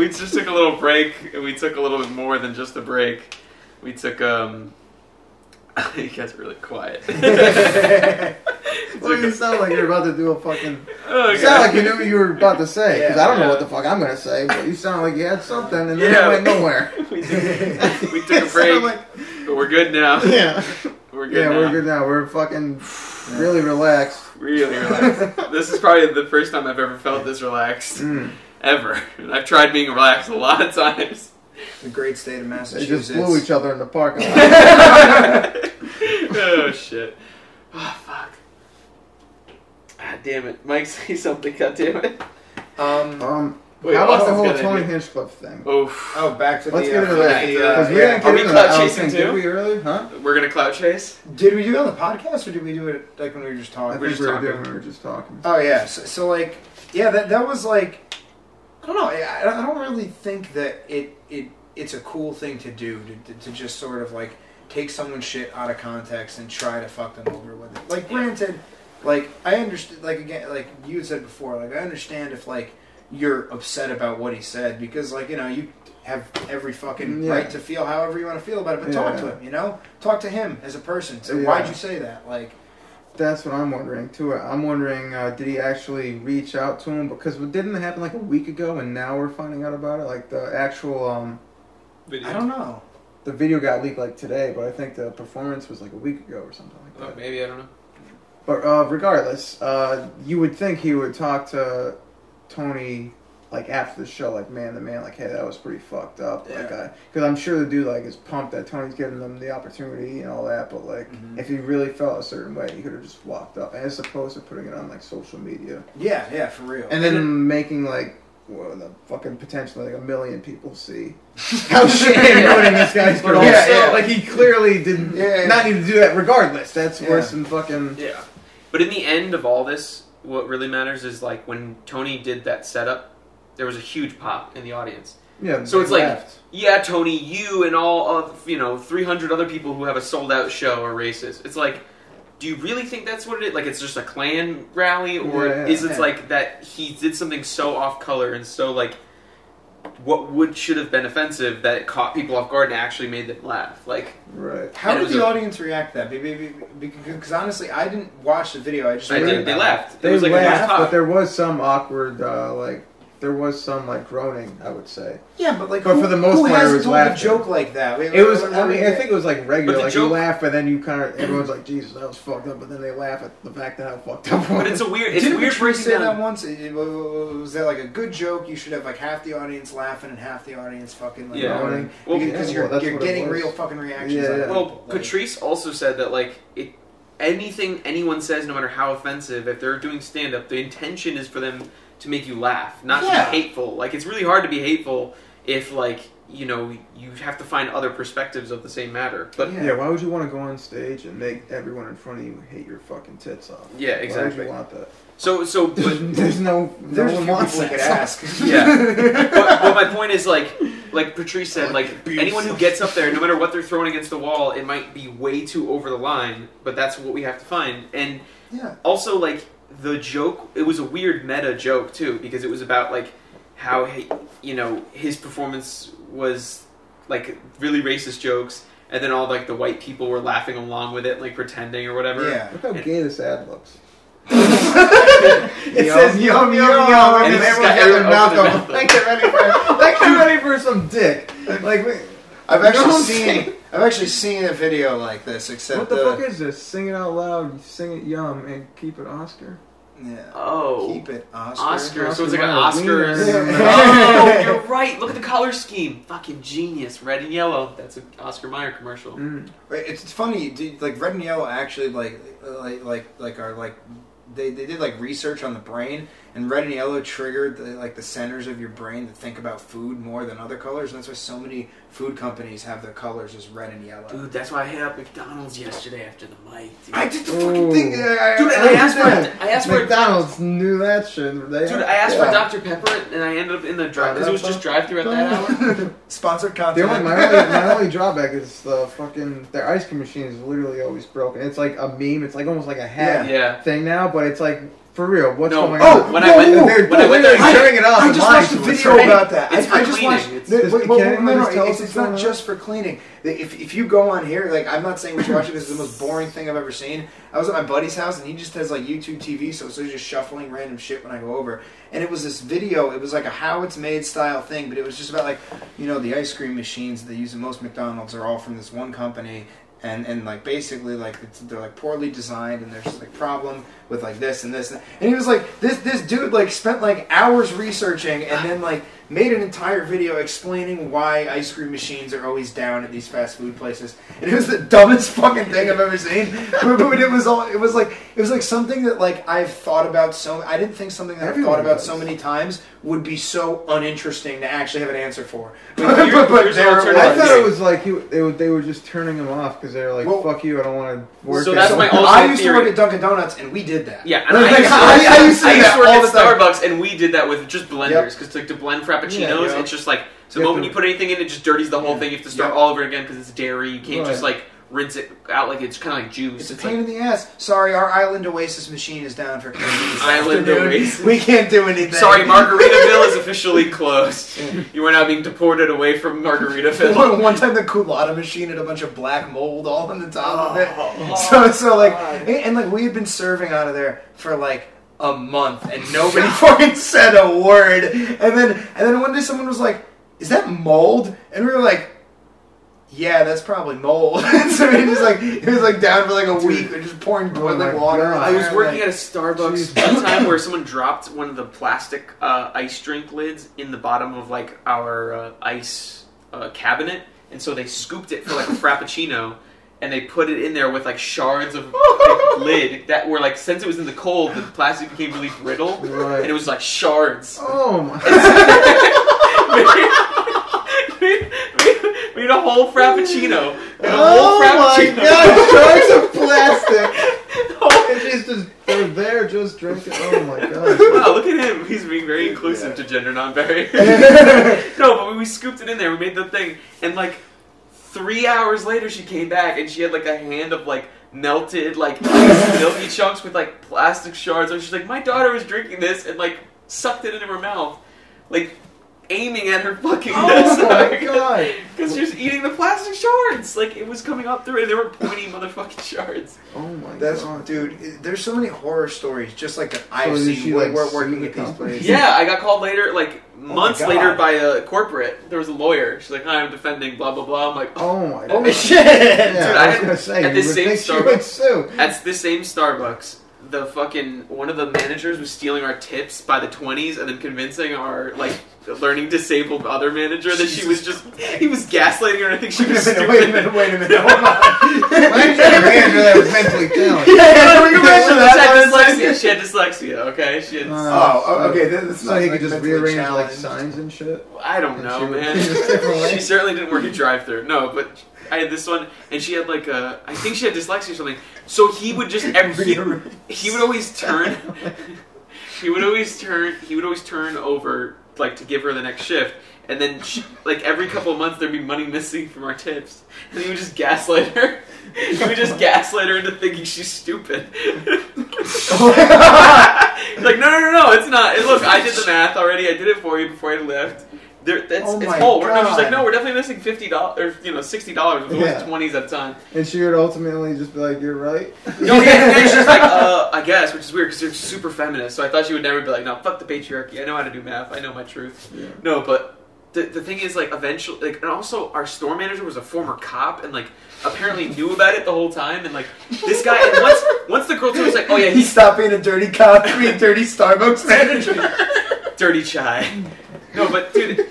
we just took a little break. and We took a little bit more than just a break. We took um. you guys are really quiet. Well, you sound like you're about to do a fucking. Oh, You sound like you knew what you were about to say. Because I don't know what the fuck I'm gonna say, but you sound like you had something, and then Yeah. it went nowhere. we, took, we took a break, like- but we're good now. yeah, We're good yeah, now. we're good now. We're fucking really relaxed. Really relaxed. this is probably the first time I've ever felt this relaxed Mm. Ever. And I've tried being relaxed a lot of times. The great state of Massachusetts. They Massachusetts. just blew each other in the parking lot. oh shit. Oh fuck. Ah, damn it. Mike, say something. God damn it. Um, Um, Wait, how about the Austin's whole got an Tony idea. Hinchcliffe thing? Oof. oh, back to the Let's the. get uh, into that the, because uh, we yeah. didn't Are get we into clout that. I don't chasing think, too? Did we really? Huh? We're gonna clout chase. Did we do it on the podcast or did we do it like when we were just I talking? We're just we were talking. doing. We were just talking. Oh yeah, so, so like, yeah, that that was like, I don't know. I, I don't really think that it it it's a cool thing to do to, to, to just sort of like take someone's shit out of context and try to fuck them over with it. Like, granted, like I understand. Like again, like you said before, like I understand if like you're upset about what he said because like you know you have every fucking mm, Yeah. right to feel however you want to feel about it, but talk to him. You know, talk to him as a person. So Yeah. why'd you say that? Like. That's what I'm wondering too. I'm wondering, uh, did he actually reach out to him? Because it didn't it happen like a week ago, and now we're finding out about it? Like the actual, um, I don't know. the video got leaked like today, but I think the performance was like a week ago or something like Oh, that. maybe I don't know. But uh, regardless, uh, you would think he would talk to Tony like after the show, like man to man, like hey, that was pretty fucked up. Like, Yeah. because I'm sure the dude like is pumped that Tony's giving them the opportunity and all that. But like, Mhm. if he really felt a certain way, he could have just walked up, as opposed to putting it on like social media Yeah, yeah, for real. and then making like. Well, the fucking potentially like a million people see how shitty this guy's But also- yeah, like he clearly did Yeah, yeah. not need to do that. Regardless, that's Yeah. worse than fucking. Yeah. But in the end of all this, what really matters is like when Tony did that setup, there was a huge pop in the audience. Yeah, So they it's like- Yeah, Tony, you and all of you know, three hundred other people who have a sold out show are racist. It's like, do you really think that's what it is? Like it's just a Klan rally, or Yeah, yeah. is it Yeah. like that he did something so off color and so like what would should have been offensive that it caught people off guard and actually made them laugh? Like right. How did the a- audience react to that? Because honestly, I didn't watch the video. I just I read did, they about laughed. It They was like a laughed, huge but there was some awkward, uh, like there was some like groaning. I would say. Yeah, but like, But who, for the most who part, it hasn't was told laughter. a joke like that? Wait, it was. I mean, I think it was like regular. But the Like joke- you laugh, but then you kind of everyone's like, "Jesus, that was fucked up," but then they laugh at the fact that how fucked up. it But was. it's a weird. It's Didn't weird Patrice breaking say down. that once? It- it- Was that like a good joke? You should have like half the audience laughing and half the audience fucking like Yeah. groaning. Well, because yeah, you're, well, that's you're what it getting was. real fucking reactions. Yeah, out of yeah. Well, people. Like, Patrice also said that like it, anything anyone says, no matter how offensive, if they're doing stand up, the intention is for them to make you laugh, not Yeah. to be hateful. Like it's really hard to be hateful if like you know you have to find other perspectives of the same matter. But Yeah. yeah, why would you want to go on stage and make everyone in front of you hate your fucking tits off? yeah, exactly. Why exactly. would you want that? So so but There's no, There's no one wants people we that. could ask. Yeah. but, but my point is like like Patrice said, like anyone who gets up there, no matter what they're throwing against the wall, it might be way too over the line, but that's what we have to find. And yeah. also like the joke it was a weird meta joke too because it was about like how he, you know his performance was like really racist jokes and then all like the white people were laughing along with it like pretending or whatever Yeah. Look how gay this ad looks. It says yum, yum, yum, and and everyone's got got their mouth open their open. mouth. Like they're ready for, like they're ready for some dick. Like, wait, I've actually what I'm seen. Saying? I've actually seen a video like this, except what the the, fuck is this? Sing it out loud, sing it yum, and keep it Oscar. yeah. oh Keep it, Oscar. Oscar, so it's like an Oscar. Oscars. Wiener. oh, you're right. Look at the color scheme. Fucking genius. Red and yellow. That's an Oscar Mayer commercial. Mm. Right, It's, it's funny, dude, like red and yellow actually like like like like are like they, they did like research on the brain and red and yellow triggered the, like the centers of your brain that think about food more than other colors and that's why so many food companies have their colors as red and yellow. Dude, that's why I hit up McDonald's yesterday after the mic. Dude, I did the Ooh. fucking thing. I, I, Dude, and I asked for I asked for McDonald's knew that shit. They Dude, I asked yeah. for Dr. Pepper and I ended up in the drive because it was just drive through at that hour. sponsored content. only my only my only drawback is the fucking their ice cream machine is literally always broken. It's like a meme. It's like almost like a hat Yeah. thing now, but it's like For real, what's No. going Oh, on? when I went- And they're, when I went they're there- turning it off I and just watched a video right? about that. It's I, for I just cleaning. watched. It's- no, Does- wait, can well, anyone no, no, it's, it's not just for cleaning. If, if you go on here, like I'm not saying we should watch it because it's the most boring thing I've ever seen. I was at my buddy's house and he just has like YouTube TV, so it's just shuffling random shit when I go over. And it was this video. It was like a how it's made style thing, but it was just about like you know the ice cream machines that they use in most McDonald's are all from this one company. And, and like basically like it's, they're like poorly designed and there's like problem with like this and this and, and he was like this this dude like spent like hours researching and then like made an entire video explaining why ice cream machines are always down at these fast food places. And it was the dumbest fucking thing I've ever seen. But, but it was all it was like it was like something that like I've thought about so I didn't think something that Everyone I've thought about does. so many times would be so uninteresting to actually have an answer for Wait, but, here- but, but there it alternative. I thought it was like he, they, were, they were just turning him off because they were like, Well- "Fuck you, I don't want to work." So at that's it." my I alternate used to work at Dunkin' Donuts and we did that Yeah, and I, used to, I, I used to, I used to work at the time. Starbucks, and we did that with just blenders because like to blend frappuccinos, Yeah, yeah. it's just like so the moment to- you put anything in, it just dirties the whole Yeah. thing. You have to start Yeah. all over again because it's dairy. You can't just like rinse it out like it's kind of like juice. It's a pain like, in the ass. Sorry, our Island Oasis machine is down for Island afternoon. Oasis. We can't do anything. sorry, Margaritaville is officially closed. You are now being deported away from Margaritaville. One, one time the Coolatta machine had a bunch of black mold all on the top of it. Oh, so oh, so like God. and, like we had been serving out of there for like a month and nobody fucking said a word. And then and then one day someone was like, "Is that mold?" And we were like. Yeah, that's probably mold. so it was like it was like down for like a week. They're just pouring boiling my water. God. I was working like- at a Starbucks one time where someone dropped one of the plastic uh, ice drink lids in the bottom of like our uh, ice uh, cabinet, and so they scooped it for like a frappuccino, and they put it in there with like shards of like, lid that were like since it was in the cold, the plastic became really brittle, Right. and it was like shards. Oh my! Made- made a whole frappuccino. A Oh whole my. God! Shards of plastic. Oh. It's just they're there, just drinking. Oh my God! Wow, look at him. He's being very inclusive to gender non-binary. no, but we scooped it in there. We made the thing, and like three hours later, she came back and she had like a hand of like melted like milky chunks with like plastic shards. And she's like, "My daughter was drinking this and like sucked it into her mouth, like aiming at her fucking Oh my God! Because she was eating the plastic shards. Like it was coming up through it. and They were pointy motherfucking shards. Oh my That's God! dude. There's so many horror stories just like that I've did seen she, where like, we're working at these company? places. Yeah, I got called later, like oh months God. later, by a corporate. There was a lawyer. She's like, "Hi, I'm defending blah blah blah." I'm like, "Oh." Oh my Oh God! shit! Yeah, Dude, I I was had- gonna say at you this same Starbucks- At the same Starbucks, the fucking one of the managers was stealing our tips by the twenties, and then convincing our like learning disabled other manager that she was just he was gaslighting her. and I think she Wait a was minute, stupid. wait a minute, wait a minute, hold on. Imagine a manager that was mentally challenged. yeah, yeah, No, can we no, mention she had dyslexia. She had dyslexia. Okay, she had. Uh, Oh, okay, this is So he like could just mentally rearrange like signs and shit. I don't And know, she man. just different ways. she certainly didn't work at drive-through. No, but I had this one, and she had like a. I think she had dyslexia or something. So he would just every he, he would always turn. he would always turn. He would always turn over like to give her the next shift, and then she, like every couple of months there'd be money missing from our tips, and he would just gaslight her. He would just gaslight her into thinking she's stupid. Like, no, no, no, no, it's not. And look, I did the math already. I did it for you before I left. There, that's Oh it's my whole. We're- no, she's like, no, we're definitely missing fifty dollars, you know, sixty dollars. It was twenties at a time. And she would ultimately just be like, "You're right." No, yeah, and she's like, uh, I guess, which is weird because you're super feminist. So I thought she would never be like, no, fuck the patriarchy. I know how to do math. I know my truth. Yeah. No, but the, the thing is, like, eventually, like, and also our store manager was a former cop and like apparently knew about it the whole time. And like this guy, and once once the girl told us, like, oh yeah, He he's stopped being a dirty cop to be a dirty Starbucks manager. dirty chai. No, but dude,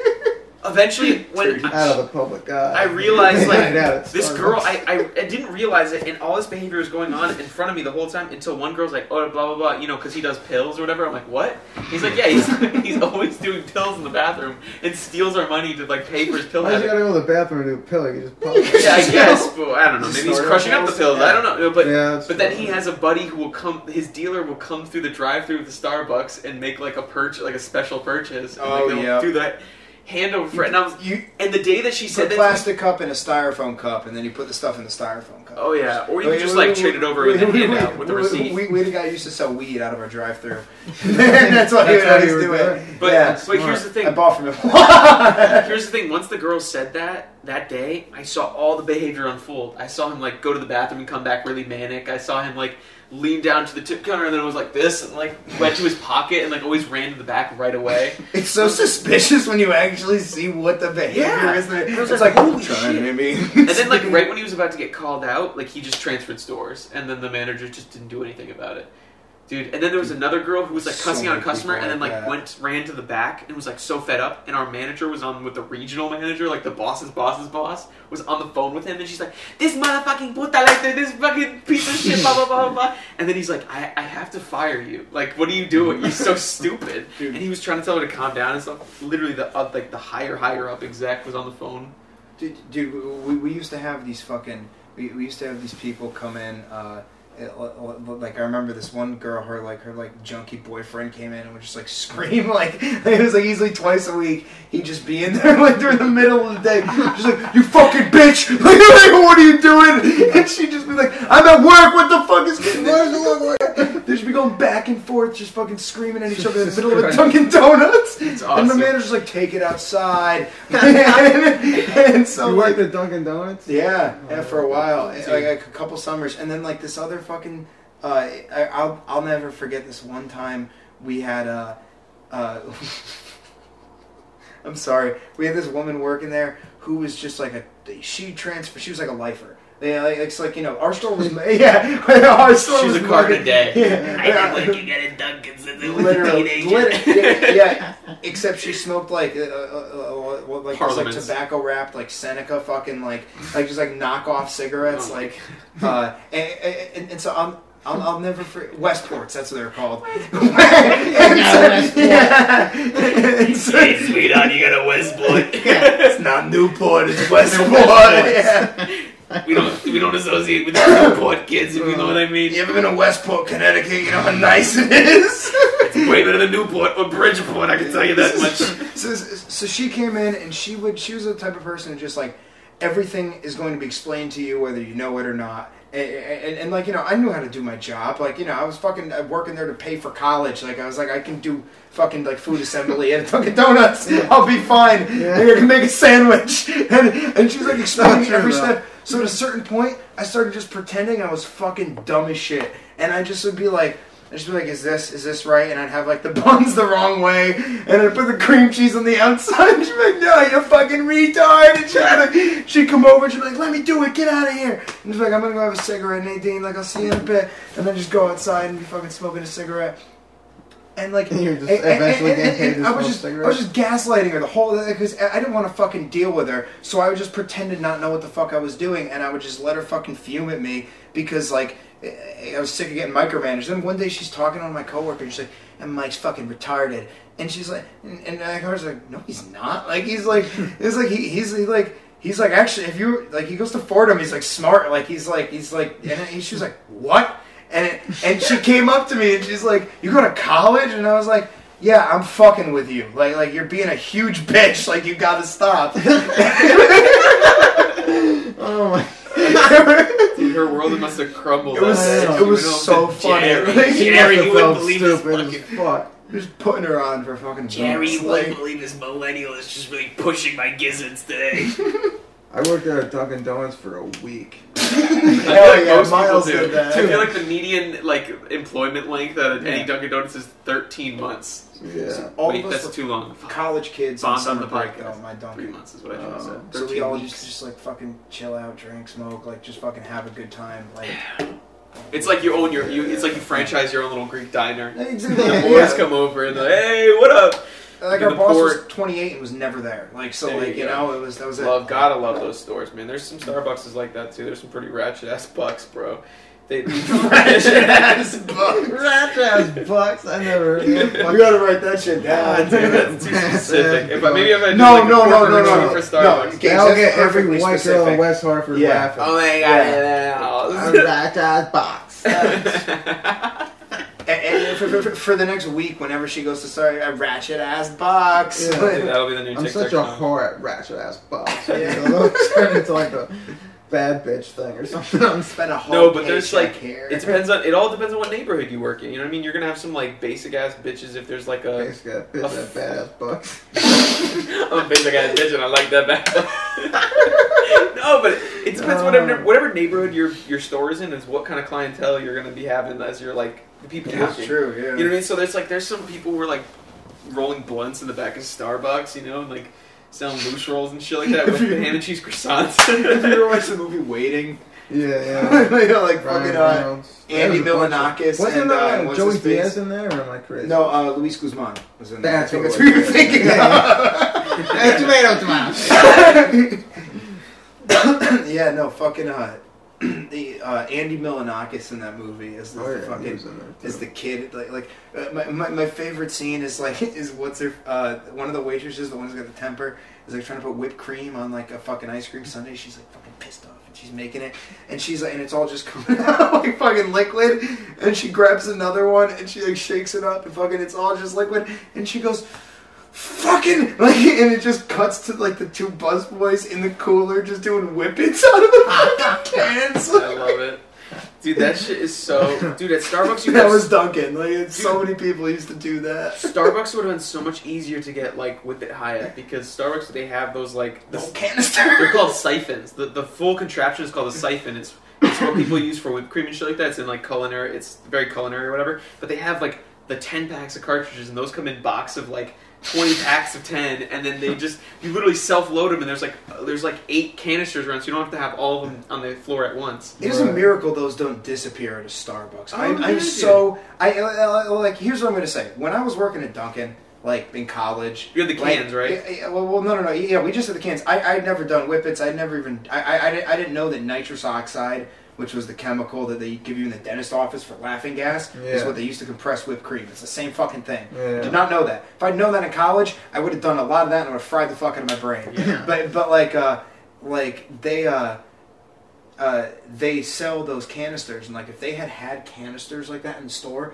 eventually when Out of the public eye. I realized, like, Right this girl, I, I, I didn't realize it, and all this behavior was going on in front of me the whole time until one girl's like, oh, blah, blah, blah, you know, because he does pills or whatever. I'm like, what? He's like, yeah, he's, he's always doing pills in the bathroom and steals our money to, like, pay for his pill Why you habit. gotta go to the bathroom and do a pill? You just pop. Yeah, I guess, but I don't know. Maybe he's crushing up the pills? pills. I don't know. But Yeah, that's but then he has a buddy who will come. His dealer will come through the drive-through of the Starbucks and make like a purchase, like a special purchase. And, like, Oh, they'll yeah. Do that. Hand over foot. And I was, You and the day that she said a that, plastic cup in a styrofoam cup, and then you put the stuff in the styrofoam cup. oh yeah, or you could just we- like trade it over we- with a we- handout we- with a receipt. We, we, the guy used to sell weed out of our drive-through. That's what he That's would how always you would do do it. it. But yeah, but here's the thing. I bought from him. Here's the thing. Once the girl said that that day, I saw all the behavior unfold. I saw him like go to the bathroom and come back really manic. I saw him like lean down to the tip counter and then it was like this and like went to his pocket and like always ran to the back right away. It's so suspicious when you actually see what the behavior Yeah. is. There. I was It's like, like, holy shit. to be. And then like right when he was about to get called out, like he just transferred stores and then the manager just didn't do anything about it. Dude, and then there was another girl who was like So cussing out a customer and then like that. went ran to the back and was like so fed up and our manager was on with the regional manager, like the boss's boss's boss, was on the phone with him and she's like, This motherfucking puta like this fucking piece of shit, blah blah blah blah blah and then he's like, I, I have to fire you. Like, what are you doing? You're so stupid. Dude. And he was trying to tell her to calm down and stuff. Literally the uh, like the higher higher up exec was on the phone. Dude, dude we, we used to have these fucking. We, we used to have these people come in. Uh, Uh, uh, uh, it- like I remember this one girl, her like her like junkie boyfriend came in and would just like scream like it was like easily twice a week. He'd just be in there like during the middle of the day, just like you fucking bitch, like, like, what are you doing? And she'd just be like, I'm at work. What the fuck is going on? They'd be going back and forth, just fucking screaming at each other in the middle of a Dunkin' Donuts. It's And the manager's like, take it outside. and so You like, worked at Dunkin' Donuts? yeah, yeah, Oh, for a while, like, like a couple summers, and then like this other fucking. Uh, I, I'll I'll never forget this one time we had uh, uh, I'm sorry, we had this woman working there who was just like a she transferred. She was like a lifer. Yeah, like, it's like you know our store was yeah our store She was was a card market- a day. Yeah, I been working at a Dunkin' since I was literally, teenager. lit- yeah, yeah, except she smoked like uh, uh, uh, uh, like this, like Parliaments. tobacco wrapped like Seneca fucking like like just like knockoff cigarettes Oh like uh and, and, and so I'm. I'll, I'll never forget Westports. That's what they're called. and so, yeah. And so- Hey, sweetheart, you got a Westport. it's not Newport. It's Westport. yeah. We don't we don't associate with the Newport kids, if you know what I mean. You ever been to Westport, Connecticut? You know how nice it is. It's way better than Newport or Bridgeport, I can tell you that much. so, so she came in and she would she was the type of person who just like everything is going to be explained to you whether you know it or not and, and, and, like you know i knew how to do my job. Like you know i was fucking uh, working there to pay for college. Like i was like i can do fucking like food assembly and fucking donuts. I'll be fine. Yeah. i can make a sandwich. And, and she was like explaining every though. step. So at a certain point i started just pretending i was fucking dumb as shit. And i just would be like I'd just be like, is this is this right? And I'd have like the buns the wrong way, and I'd put the cream cheese on the outside. And she'd be like, no, you fucking retard. And she'd, like, she'd come over and she'd be like, let me do it, get out of here. And she's like, I'm gonna go have a cigarette, Nadine. Like, I'll see you in a bit. And then just go outside and be fucking smoking a cigarette. And like, And you're just and- eventually and- getting paid to I was smoke just, I was just gaslighting her the whole because I didn't want to fucking deal with her. So I would just pretend to not know what the fuck I was doing, and I would just let her fucking fume at me because like I was sick of getting micromanaged. Then one day she's talking to my coworker, and she's like, "And Mike's fucking retarded," and she's like, and, and I was like, "No, he's not. Like he's like, it's like he, he's he like." He's like actually, if you like, he goes to Fordham. He's like smart. Like he's like he's like, and he- she was like, "What?" And it, and she came up to me and she's like, "You go to college?" And I was like, "Yeah, I'm fucking with you. Like like you're being a huge bitch. Like you gotta stop." Oh my. Dude, her world must have crumbled. It was it was so funny. Jerry. like, Jerry you wouldn't believe this fucking. as fuck. just putting her on for fucking Jerry, bumps, you wouldn't believe this millennial is just really pushing my gizzards today. I worked at a Dunkin' Donuts for a week. I feel Hell like yeah, most Miles people do. that. I feel like the median like employment length at any Yeah. Dunkin' Donuts is 13 months. Yeah. all Wait, of us that's were too long. Fuck. college kids Bond on on summer the break podcast. though. My Three Dunkin'. months is what I should have Oh. said. So we all weeks. used to just like fucking chill out, drink, smoke, like just fucking have a good time. Like It's like you own your. You, it's like you franchise your own little Greek diner. exactly. The boys come over and they're like, "Hey, what up?" Like our the boss was 28 and was never there. Like so, There like you you go. know, it was that was it. Love, gotta love those stores, man. There's some Starbucks like that too. There's some pretty ratchet ass bucks, bro. They Ratchet ass bucks. Rat ass bucks. I never. You gotta write that shit down. God, dude, that's too specific. If I, maybe if I do No, like no, no, no, no, no. for Starbucks. Okay, That'll get every perfectly white girl in West Hartford Yeah. laughing. Oh my Yeah. A rat ass box. And, and for, for, for the next week, whenever she goes to start a ratchet ass box, Yeah. Dude, that'll be the new I'm TikTok such a whore at ratchet ass box. Yeah. You know, turn into like a bad bitch thing or something. I'm spend a whole No, but there's like here. it depends on it all depends on what neighborhood you work in. You know what I mean? You're gonna have some like basic ass bitches if there's like a Basically, ass bitch at badass bucks. I'm a basic ass bitch and I like that back. no, but it depends whatever Oh. whatever neighborhood your your store is in is what kind of clientele you're gonna be having as you're like the people That's working. true. Yeah. You know what I mean? So there's like there's some people who are like rolling blunts in the back of Starbucks, you know, and like selling loose rolls and shit like that with ham and cheese croissants. Have you ever watched the movie Waiting? Yeah, yeah. you know, like Ryan fucking uh, Andy There's a bunch of- Milonakis Wasn't and, uh, uh, Joey his? Diaz in there, or am I crazy? no, uh, Luis Guzman was in there. That's what that's it who you're thinking Hey, of. tomato, tomato. yeah, no, fucking uh, the uh, Andy Milonakis in that movie is the Oh, yeah, fucking was in there, too. is the kid like like uh, my, my my favorite scene is like is what's her uh one of the waitresses the one who's got the temper is like trying to put whipped cream on like a fucking ice cream sundae. She's like fucking pissed off and she's making it. And she's like and it's all just coming out like fucking liquid. And she grabs another one and she like shakes it up and fucking it's all just liquid. And she goes fucking like and it just cuts to like the two buzz boys in the cooler just doing whippets out of the fucking cans I love it. Dude, that shit is so dude, at Starbucks you that was Dunkin'. Like it's so many people used to do that. Starbucks would have been so much easier to get like whip it high at because Starbucks they have those like The the, canister. they're called siphons. The the full contraption is called a siphon. It's it's what people use for whipped cream and shit like that. It's in like culinary. It's very culinary or whatever. But they have like the ten packs of cartridges and those come in box of like. 20 packs of 10 and then they just you literally self-load them and there's like uh, there's like eight canisters around so you don't have to have all of them on the floor at once It is a miracle those don't disappear at a Starbucks. Oh, I'm, I'm imagine. so I I- I- like. Here's what I'm gonna say. When I was working at Dunkin', like in college, You had the like, cans, right? yeah, yeah, well, well, no, no, no. Yeah, we just had the cans. I I'd never done whippets. I'd never even. I I, I, I didn't know that nitrous oxide, which was the chemical that they give you in the dentist office for laughing gas, is what they used to compress whipped cream. It's the same fucking thing. Yeah. Did not know that. If I'd known that in college, I would have done a lot of that and I would have fried the fuck out of my brain. Yeah. But but like uh like they uh uh they sell those canisters and like if they had had canisters like that in the store n-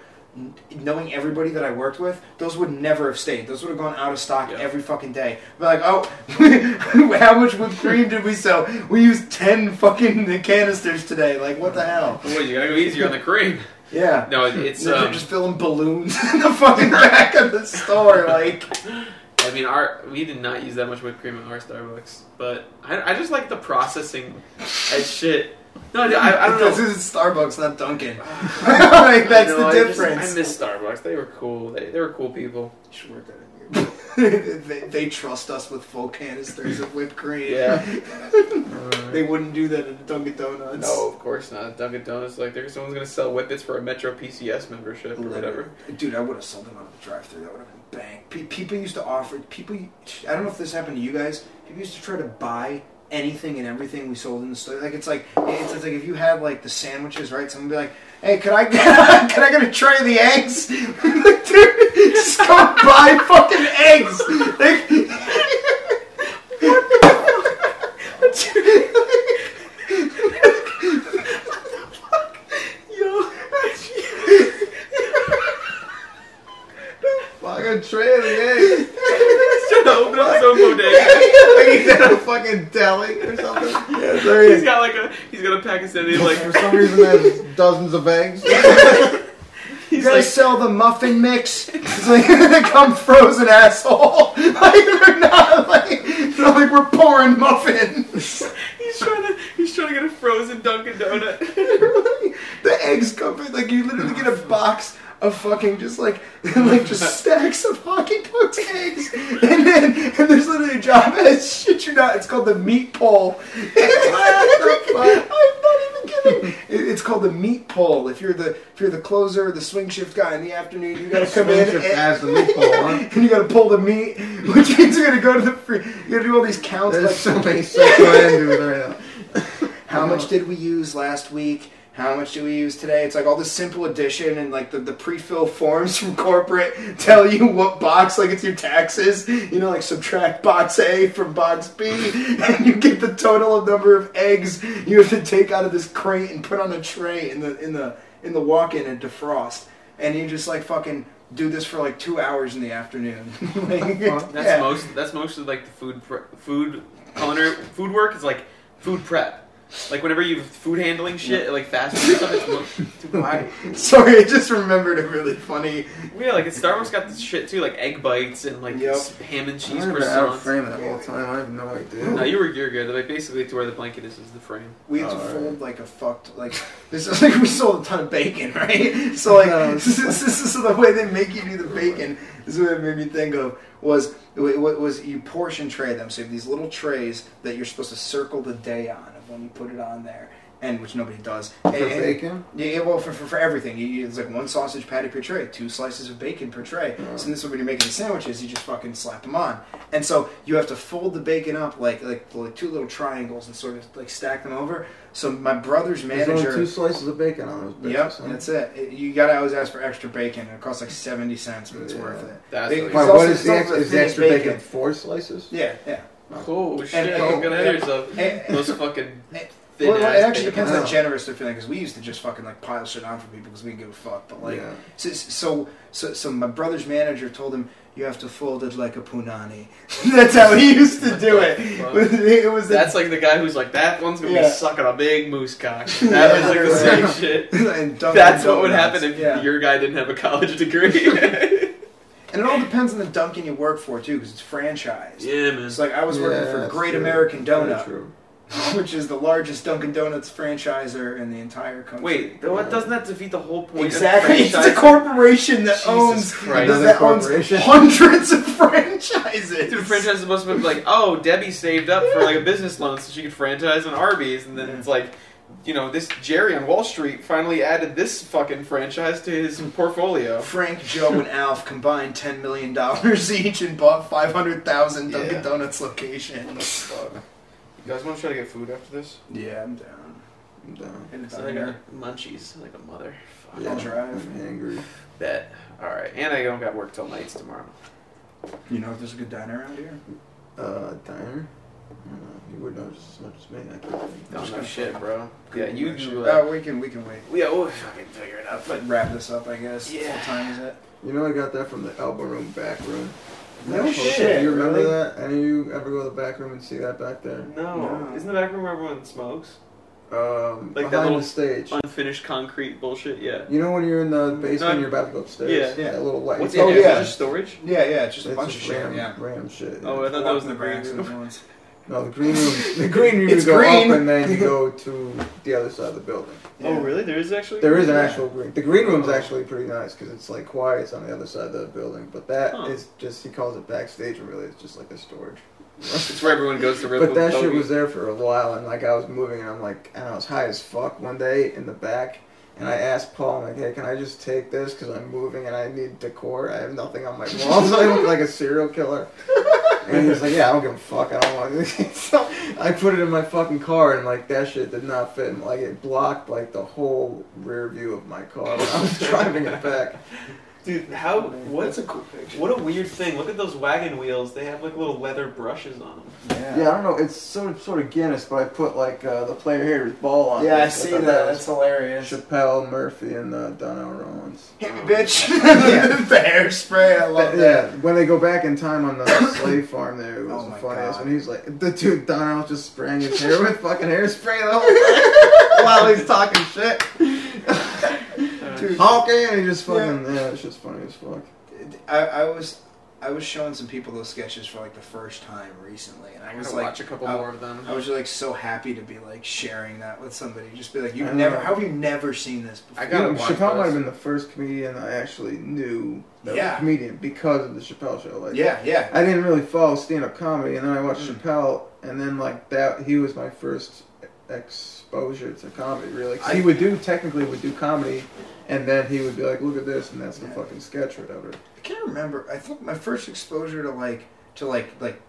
knowing everybody that I worked with, those would never have stayed. Those would have gone out of stock Yeah. every fucking day. But like, oh, how much whipped cream did we sell? We used ten fucking canisters today. Like, what the hell? Boy, you gotta go easier on the cream. Yeah. No, it- it's They're um, just filling balloons in the fucking back of the store. Like, I mean, our we did not use that much whipped cream at our Starbucks, but I, I just like the processing as shit. No, I, I don't Because know. this is Starbucks, not Dunkin'. like, that's No, the I just- difference. I miss Starbucks. They were cool. They, they were cool people. You should work that in here. they, they trust us with full canisters of whipped cream. Yeah. They wouldn't do that at Dunkin' Donuts. No, of course not. Dunkin' Donuts, like, there's someone's gonna sell whippets for a Metro PCS membership or whatever. Dude, I would have sold them out of the drive-thru. That would have been bang. Pe- people used to offer. People. I don't know if this happened to you guys. People used to try to buy anything and everything we sold in the store. Like it's like it's, it's like if you had like the sandwiches, right? Someone would be like, "Hey, could I get can I get a tray of the eggs?" like, dude, just go buy fucking eggs. Like, Yo, Fucking tray of the eggs. he's trying to open up his own bodega. like he's at a fucking deli or something. yeah, there he He's is. got like a he's got a Pakistani like For some reason, there's dozens of eggs. You he's guys like sell the muffin mix? It's like they come frozen, asshole. Like they're not like it's not like we're pouring muffins. he's trying to he's trying to get a frozen Dunkin' Donut. the eggs come in like you literally get a box of fucking just like like just stacks of hockey pucks eggs, and then and there's literally a job as shit you not. It's called the meat pole. I'm not even kidding. It- It's called the meat pole. If you're the if you're the closer or the swing shift guy in the afternoon, you gotta come in and, has the meat pole, huh? and you gotta pull the meat, which means you're gonna go to the free. You gotta do all these counts. There's like, so many sexual right now. how much did we use last week? How much do we use today? It's like all the simple addition and like the, the pre-fill forms from corporate tell you what box, like it's your taxes. You know, like subtract box A from box B, and you get the total of number of eggs you have to take out of this crate and put on a tray in the in the in the walk-in and defrost. and you just like fucking do this for like two hours in the afternoon. like, That's That's yeah. most. That's mostly like the food. Pre- food culinary food work is like food prep. Like whenever you have food handling shit, like fast food stuff, it's mo- Dude, why? Sorry, I just remembered a really funny. Yeah, like it's Starbucks got this shit too, like egg bites and like Yep. s- ham and cheese I've been out of croissants. frame that whole time. I have no idea. No, you were you're good. Like basically, to where the blanket is is the frame. We oh, had to Alright. fold like a fucked like this is like we sold a ton of bacon, right? So like No, this, is, this is the way they make you do the bacon. This is what it made me think of was what was you portion tray them. So you have these little trays that you're supposed to circle the day on of when you put it on there, and which nobody does. For And- and- bacon? Yeah, yeah, well, for, for, for everything. You, you, it's like one sausage patty per tray, two slices of bacon per tray. Oh. So this is when you're making the sandwiches, you just fucking slap them on. And so you have to fold the bacon up like like, like two little triangles and sort of like stack them over. So my brother's There's only two slices of bacon on those bitches. Yep, huh? that's it. It- You gotta always ask for extra bacon. It costs like seventy cents, but it's Yeah. worth it. That's Big- really Wait, It's what also- the, it's ex- is the extra bacon? bacon. Four slices? Yeah, yeah. Oh shit! and- don't get ahead yourself. and- Those fucking and- thin well, it actually depends on how generous they're feeling because we used to just fucking like pile shit on for people because we didn't give a fuck. But like, yeah. So, so, so, so my brother's manager told him you have to fold it like a punani. That's how he used to do it. It was That's like the guy who's like, that one's gonna Yeah. be sucking a big moose cock. That was like the same shit. That's what would happen if yeah. your guy didn't have a college degree. And it all depends on the Dunkin' you work for too, because it's franchised. yeah, man. It's like I was working Yeah, for Great true. American Very Donut, which is the largest Dunkin' Donuts franchiser in the entire country. Wait, what doesn't that defeat the whole point? of Exactly, it's a corporation that Jesus owns Christ. that, that owns hundreds of franchises. Dude, franchise is supposed to be like, oh, Debbie saved up for like a business loan so she could franchise an Arby's, and then it's like, you know, this Jerry on Wall Street finally added this fucking franchise to his portfolio. Frank, Joe, and Alf combined ten million dollars each and bought five hundred thousand Dunkin' Yeah. Donuts locations. You guys want to try to get food after this? Yeah, I'm down. I'm down. In a So I diner. got munchies like a mother. Fuck. Yeah, I'll drive. I'm angry. Bet. All right, and I don't got work till nights tomorrow. You know if there's a good diner around here? Uh, diner? I don't know. You would know just as much as me. I can't Don't know shit, bro. Yeah, you Actually- do. Uh, Oh, we can we can wait. yeah, we'll fucking figure it out. But But wrap this up, I guess. Yeah. What time is it? You know, I got that from the elbow room, back room. No That shit, shit. You remember really? that? Any of you ever go to the back room and see that back there? no, No. isn't the back room where everyone smokes? Um, Like that behind little the stage. Unfinished concrete bullshit. Yeah. You know when you're in the basement No, and you're about to go upstairs? Yeah. Yeah. That little white. What's it's Oh, in all- yeah. Is it just storage? Yeah, yeah, it's just a it's bunch of just shit. ram, Yeah. ram shit. Oh, I thought that was the Walking green room. ones. No, the green room. The green room. It's you go green. up and then you go to the other side of the building. Oh, really? There is actually. There is an Yeah. actual green. The green room's Oh. actually pretty nice because it's like quiet. It's on the other side of the building. But that is Huh. just he calls it backstage, and really it's just like a storage. It's where everyone goes to rip But that shit was there for a while, and like I was moving, and I'm like, and I was high as fuck one day in the back, and I asked Paul, I'm like, hey, can I just take this because I'm moving and I need decor? I have nothing on my walls. I look like a serial killer. And he's like, yeah, I don't give a fuck. I don't want it. so I put it in my fucking car, and like that shit did not fit. And, like it blocked like the whole rear view of my car when I was driving it back. Dude, how? What's That's a cool picture. What a weird thing. Look at those wagon wheels. They have like little leather brushes on them. Yeah. Yeah, I don't know. It's sort of sort of Guinness, but I put like uh, the player hater's ball on. Yeah, it. I see that. was That's hilarious. Chappelle, Murphy, and uh, Donnell Rawlings. Hit me, bitch. The hairspray. I love that. yeah, when they go back in time on the slave farm, there it was Oh the funniest. God. When he's like, the dude Donnell just spraying his hair with fucking hairspray the whole time while he's talking shit, Dude, honking, and he just fucking yeah, it's just funny as fuck. I, I was I was showing some people those sketches for like the first time recently, and I I was like, watch a couple I- more of them. I was like so happy to be like sharing that with somebody. Just be like, you've know. never, how have you never seen this before? I gotta You know, watch Chappelle those. might have been the first comedian I actually knew that was Yeah. a comedian because of the Chappelle show. Like, yeah, yeah. I didn't really follow stand-up comedy, and then I watched Mm. Chappelle, and then like that, he was my first exposure to comedy. Really, I- he would do technically would do comedy, and then he would be like, "Look at this," and that's the Yeah. fucking sketch or whatever. I can't remember. I think my first exposure to like to like like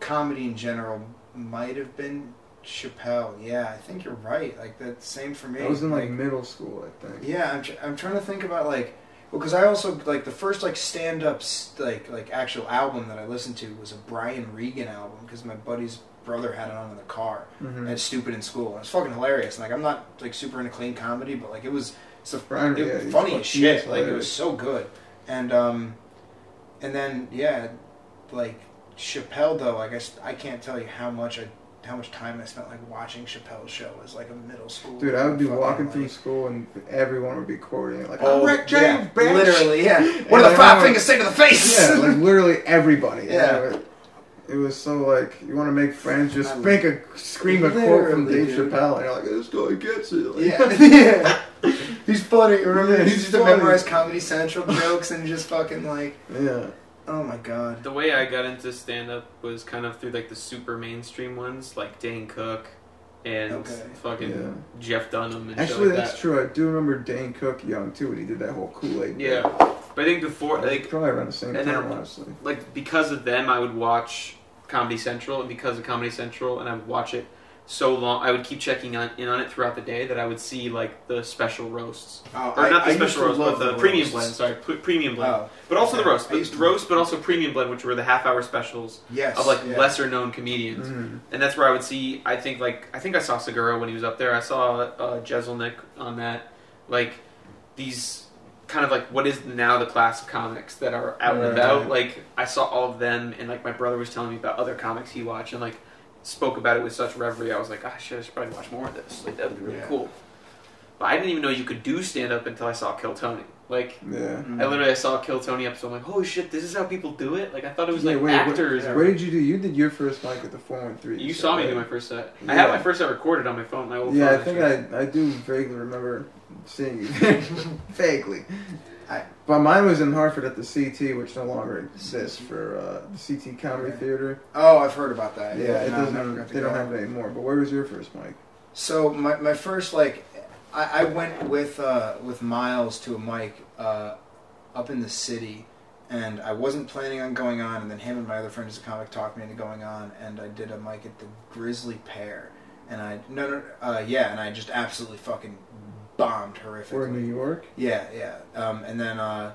comedy in general might have been Chappelle. Yeah, I think you're right. Like that same for me. I was in like middle school, I think. Yeah, I'm, tr- I'm trying to think about like, well, because I also like the first like stand up like like actual album that I listened to was a Brian Regan album because my buddy's brother had it on in the car. Mhm. And stupid in school. And it's fucking hilarious. And like I'm not like super into clean comedy, but like it was Brian, it yeah, funny as shit. Like it was so good, and um, and then yeah, like Chappelle though. I guess I can't tell you how much I how much time I spent like watching Chappelle's show as like a middle school. Dude, I would be walking through school and everyone would be quoting it like, Oh, "I'm Rick James, yeah, bitch." Literally, yeah. What do the I five fingers say to the face? Yeah, like literally everybody. Yeah. And It, it was so like you want to make friends, just I- think a scream a quote from Literally, Dave dude. Chappelle, and you're like, this guy gets it. Like, yeah, yeah. He's funny. Remember, Yeah, he he's used to funny. memorize Comedy Central jokes and just fucking like, yeah. oh my god. The way I got into stand up was kind of through like the super mainstream ones, like Dane Cook and Okay. fucking Yeah. Jeff Dunham and Actually, shit like that's that. true. I do remember Dane Cook young too, when he did that whole Kool Aid. Yeah, but I think before, like, probably around the same and then- time, honestly. like because of them, I would watch Comedy Central, and because of Comedy Central, and I would watch it so long, I would keep checking on, in on it throughout the day that I would see like the special roasts, Oh, or not the used special to roast, but love the, premium roasts. blend. Sorry, p- premium blend, Oh, but also okay. the roast, I to- roast, but also premium blend, which were the half hour specials yes. of like yeah. lesser known comedians. Mm. and that's where I would see. I think like I think I saw Segura when he was up there. I saw uh, Jeselnik on that. Like these kind of like what is now the class of comics that are out and Right. about. Like I saw all of them, and like my brother was telling me about other comics he watched, and like spoke about it with such reverie. I was like, ah, shit, I should probably watch more of this. Like that would be really Yeah. cool. But I didn't even know you could do stand up until I saw Kill Tony. Like Yeah. Mm. I literally I saw a Kill Tony episode. I'm like, holy shit, this is how people do it. Like I thought it was Yeah, like wait, what- actors. yeah. or- What did you do? You did your first mic at the 413. you so, saw me right? do my first set. I Yeah. have my first set recorded on my phone. My old Yeah, phone, I think actually. I, I do vaguely remember seeing you there. vaguely. I- but mine was in Hartford at the Sea Tea, which no longer exists for uh, the Sea Tea Comedy Yeah. Theater. Oh, I've heard about that. Yeah, it no, doesn't. They don't have it anymore. But where was your first mic? So my, my first like, I, I went with uh, with Miles to a mic uh, up in the city, and I wasn't planning on going on. And then him and my other friend, who's a comic, talked me into going on, and I did a mic at the Grisly Pear, and I no no uh, yeah, and I just absolutely fucking bombed horrifically. Or in New York? Yeah, yeah. Um, and then, uh,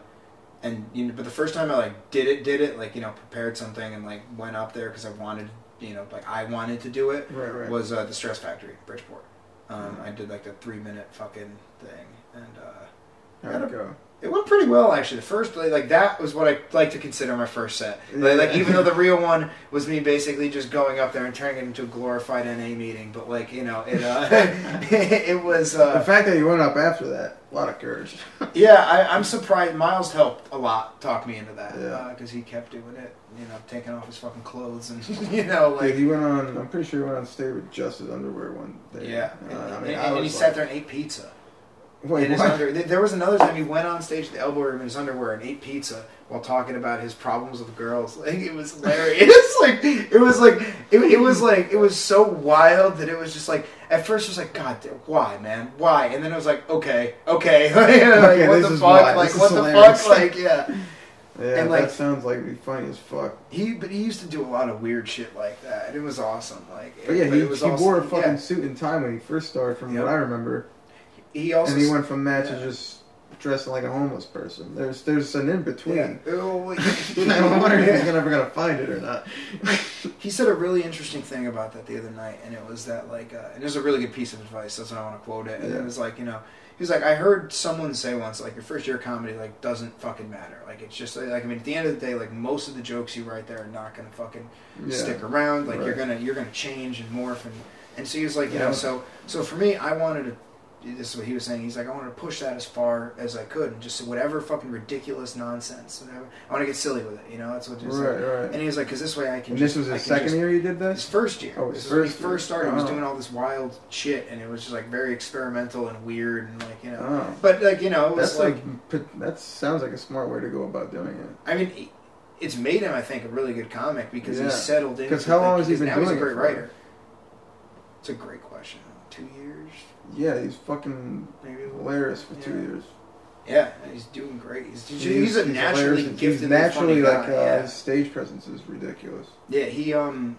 and you know, but the first time I like did it, did it, like you know, prepared something and like went up there because I wanted, you know, like I wanted to do it Right, right. was uh, the Stress Factory, Bridgeport. Um, I did like a three minute fucking thing, and uh, How'd it go? It went pretty well actually. The first like, like that was what I like to consider my first set. Like, like even though the real one was me basically just going up there and turning it into a glorified NA meeting, but like you know it uh, it was uh, the fact that you went up after that, a lot of courage. yeah, I, I'm surprised. Miles helped a lot, talk me into that Yeah. because he kept doing it. You know, taking off his fucking clothes and you know, Like like he went on. I'm pretty sure he went on stage with just his underwear one day. yeah. Uh, And, I mean, and I he was sat there and ate pizza. Wait, in his what? under, there was another time he went on stage at the elbow room in his underwear and ate pizza while talking about his problems with girls. Like it was hilarious. like it was like it, it was like it was so wild that it was just like at first it was like God, damn, why, man, why? And then it was like okay, okay, like, Okay, what the fuck, why. like This what the fuck, like yeah. Yeah, and, like- that sounds like it'd be funny as fuck. He but he used to do a lot of weird shit like that. It was awesome. Like But yeah, he, it was he also- wore a fucking yeah. suit and tie when he first started, from Yep. what I remember. He also and he went from that yeah. to just dressing like a homeless person. There's there's an in between. Yeah. Oh, I'm wondering if he's ever gonna find it or not. He said a really interesting thing about that the other night, and it was that like, uh, and it was a really good piece of advice. That's why I want to quote it. And Yeah. it was like, you know, he was like, I heard someone say once, like, your first year of comedy like doesn't fucking matter. Like, it's just like, I mean, at the end of the day, like, most of the jokes you write there are not gonna fucking Yeah. stick around. Like, you're gonna you're gonna change and morph, and and so he was like, you know, so so for me, I wanted to. This is what he was saying. He's like, I wanted to push that as far as I could, and just whatever fucking ridiculous nonsense. Whatever. I want to get silly with it. You know, that's what he was Right, like. right. And he was like, because this way I can. And just, this was his second just- year you did this. his first year. Oh, this his is when he first first started. He was Oh. doing all this wild shit, and it was just like very experimental and weird, and like you know. Oh. But like you know, it was That's like, like, that sounds like a smart way to go about doing it. I mean, it's made him, I think, a really good comic because Yeah. he's settled in. 'Cause how long has he because been now he's a doing it great writer. It's a great question. Two years, Yeah, he's fucking maybe. hilarious for two years. Yeah, he's doing great. He's, he's, he's a naturally gifted, He's naturally like uh, yeah. his stage presence is ridiculous. Yeah, he um,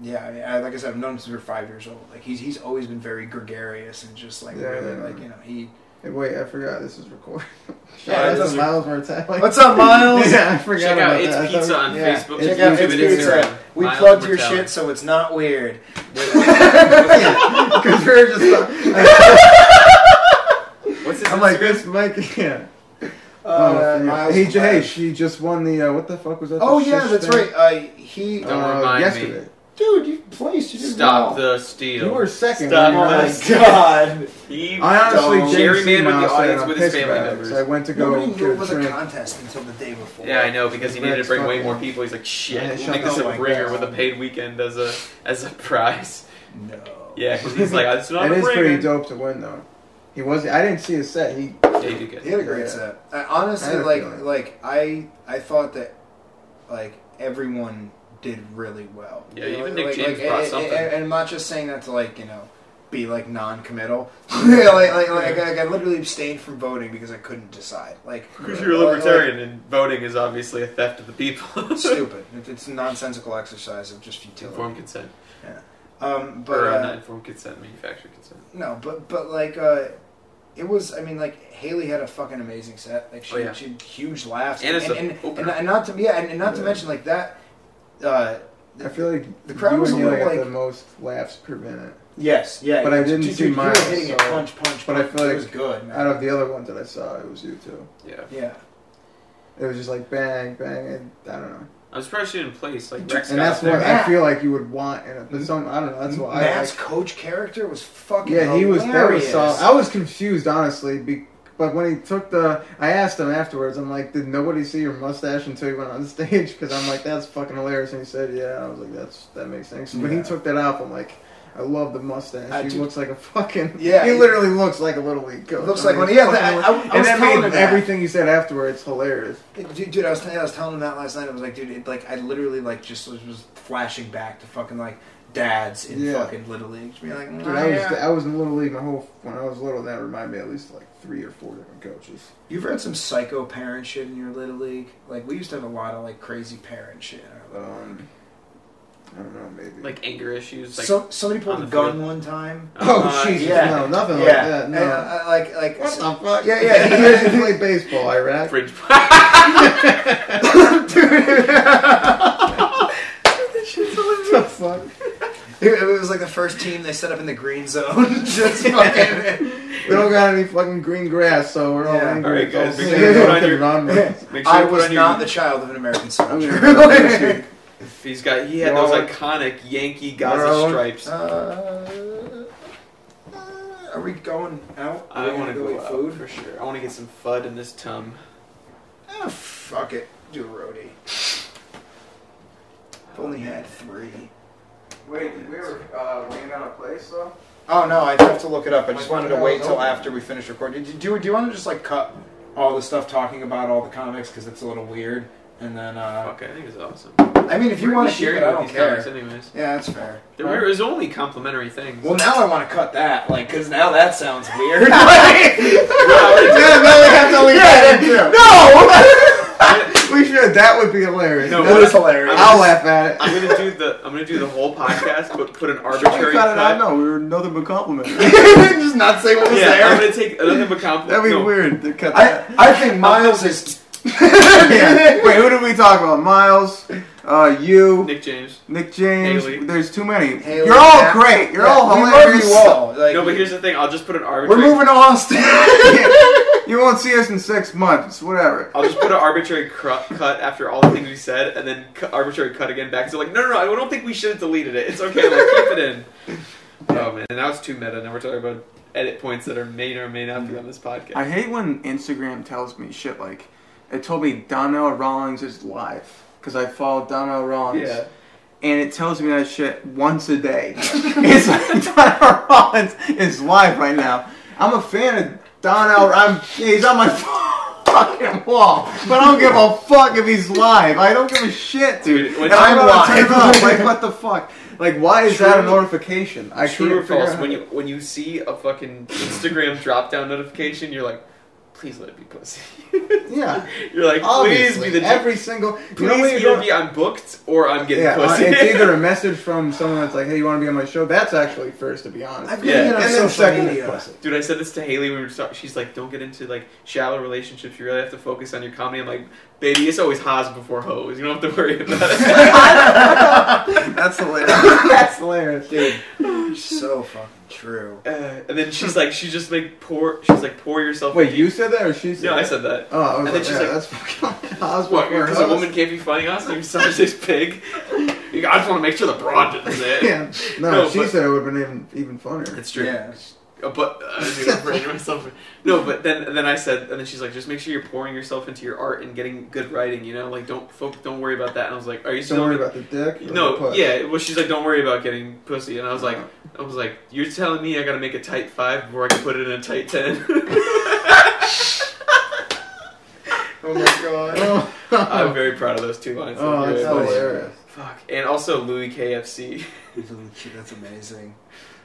yeah, I mean, I, like I said, I've known him since we were five years old. Like he's he's always been very gregarious and just like Yeah, really yeah. like you know he. Hey, wait, I forgot this is recording. Yeah, Shout out that's to Miles Martelli. What's up, Miles? yeah, I forgot Check out about It's that. I Pizza on Yeah. Facebook, Check YouTube, out It's and Pizza. Instagram. We Miles plugged your Martelli. shit, so it's not weird. Because we were just. What's his I'm like Instagram? this, Mike. Yeah. Uh, Oh, Miles hey, J- hey, Morales. she just won the uh, what the fuck was that? Oh yeah, shish that's thing? right. Uh, he, Don't Uh, remind me. yesterday. Dude, you placed. You did Stop well. the steal. You were second. Stop oh when you were the like- steal. God. He I honestly Don't. didn't Jerry man with the audience with his piss family members. I went to go Nobody get knew it a was a contest until the day before. Yeah, I know because he needed to bring way more people. He's like, shit, Yeah, we'll shut make this a fuck bringer with a paid weekend as a as a prize. No. Yeah, because he's like, it's not It a is pretty dope to win though. He was. I didn't see his set. He. Yeah, you did. He had a great Yeah. set. I, honestly, I like feeling. like I I thought that like everyone did really well. Yeah, You know, even Nick like, James like, brought and, something. And, and I'm not just saying that to like you know be like non-committal. like, like, like, I, I literally abstained from voting because I couldn't decide. Like Because you're a like- libertarian and voting is obviously a theft of the people. stupid. It- It's a nonsensical exercise of just futility. informed consent. Yeah. Um, but or uh, uh, not informed consent, manufactured consent. No, but but like uh it was I mean like Haley had a fucking amazing set. Like she, Oh, yeah. she had huge laughs And and, and, and, and not to yeah and, and not to mention like that uh I feel like The crowd you was and a Neil little, got the most laughs per minute yes yeah But I didn't dude, see dude, you were Miles, hitting it so- punch punch but I punch. feel it was good man. out of the other ones that I saw, it was you too. Yeah. yeah It was just like bang, bang, and I don't know. I'm surprised she didn't place. Like, Rex And that's what there. I feel like you would want in it. But some, I don't know. That's what I Matt's like. coach character was fucking Yeah, he was. That was hilarious. solid. I was confused, honestly. Be, but when he took the, I asked him afterwards. I'm like, did nobody see your mustache until you went on stage? Because I'm like, that's fucking hilarious. And he said, yeah. I was like, that's that makes sense. So When he took that off, I'm like, I love the mustache. I he do- looks like a fucking. Yeah, he literally looks like a little league coach. Looks I like mean, one. Yeah, that, I, I. I was and that telling him everything he said afterwards hilarious. Dude, dude, I was, I was telling him that last night. I was like, dude, it, like I literally like just was, was flashing back to fucking like dads in Yeah. fucking little league. Just being like, Dude, "Oh, I was yeah." I was in little league my whole when I was little. That reminded me at least like three or four different coaches. You've read some psycho parent shit in your little league. Like we used to have a lot of like crazy parent shit. in our little league. Um, I don't know, maybe. Like anger issues. Like, so somebody pulled a gun field. one time. oh uh, Jesus, yeah. no, nothing yeah, like that. No. And, uh, like like what the fuck? Yeah, yeah, he- He doesn't play baseball, Iraq. Fridge. what the fuck? It, it was like the first team they set up in the green zone. Just fucking. We don't got any fucking green grass, so we're all Yeah. angry. All right, guys, make sure you put on your- Make sure I you put was on your- not the child of an American soldier. He's got. He had Well, those iconic Yankee Gaza Well, stripes. Uh, are we going out? I we want to gonna go eat out food. for sure. I want to get some fud in this tum. Ah, fuck it. Do a roadie. I've only had three. Wait, did we ever uh, land on a place though? Oh no, I have to look it up. I just wanted to wait that till after we finish recording. Do, do, do you want to just like cut all the stuff talking about all the comics because it's a little weird? And then, uh, Fuck, I think it's awesome. I mean, if you want gonna share share it, I with don't these care. comics anyways. Yeah, that's fair. There were, was only complimentary things. Well, now I want to cut that, like, because now that sounds weird. Yeah, no, we have to leave that in too. no, We should. That would be hilarious. No, that That was is- hilarious. I'll laugh at it. I'm gonna do the. I'm gonna do the whole podcast, but put an Should we arbitrary cut it out? cut. We were nothing but complimenting. just not say what was Yeah, I'm gonna take another but compliment. That'd be no, weird to cut I. I think Miles is. Yeah. Wait, who did we talk about? Miles, uh, you, Nick James. Nick James. Haley. There's too many. Haley, You're all Matt. great. You're Yeah, all we love hilarious. you all. Like, No, but here's the thing. I'll just put an we're arbitrary. moving to Austin. You won't see us in six months. Whatever. I'll just put an arbitrary cru- cut after all the things we said, and then cu- arbitrary cut again back. So like, no, no, no. I don't think we should have deleted it. It's okay. Like, keep it in. Oh man, now it's too meta. Now we're talking about edit points that are may or may not be on this podcast. I hate when Instagram tells me shit like it told me Donnell Rawlings is live because I follow Donnell Rawlings. yeah. And it tells me that shit once a day. it's like Donnell Rawlings is live right now. I'm a fan of Donnell. I'm he's on my fucking wall, but I don't give a fuck if he's live. I don't give a shit, dude. Dude, when I'm I'm turn it live. off. Like what the fuck? Like why is that a notification? I True or false? When you when you see a fucking Instagram drop down notification, you're like, please let it be pussy. yeah. you're like, please be the every single. please You know when you either be I'm booked or I'm getting yeah, uh, pussy. it's either a message from someone that's like, "Hey, you want to be on my show?" That's actually first, to be honest. I've Yeah. been on and then social second media. pussy. Dude, I said this to Haley when we were talking. She's like, "Don't get into like shallow relationships. You really have to focus on your comedy." I'm like, "Baby, it's always Haas before hoes. You don't have to worry about it." That's hilarious. That's hilarious. Dude, You're so fucking true. Uh, and then she's like, she just like pour. She's like, pour yourself. Wait, you said that or she said No, I said that. Oh, I was And then like, she's yeah, like- that's fucking Oswald for Because a woman can't be funny us. You such this pig. I just want to make sure the broad didn't say it. Yeah. No, No, she but- said it would have been even, even funnier. It's true. Yeah. But uh, I was gonna bring myself. No, but then then I said, and then she's like, just make sure you're pouring yourself into your art and getting good writing. You know, like don't folk, don't worry about that. And I was like, are you Don't still worry about the dick. or the No, yeah. Well, she's like, don't worry about getting pussy. And I was like, I was like, you're telling me I gotta make a tight five before I can put it in a tight ten. Oh my god. Oh, I'm very proud of those two lines. oh that's hilarious. Fuck. And also Louis KFC. That's amazing.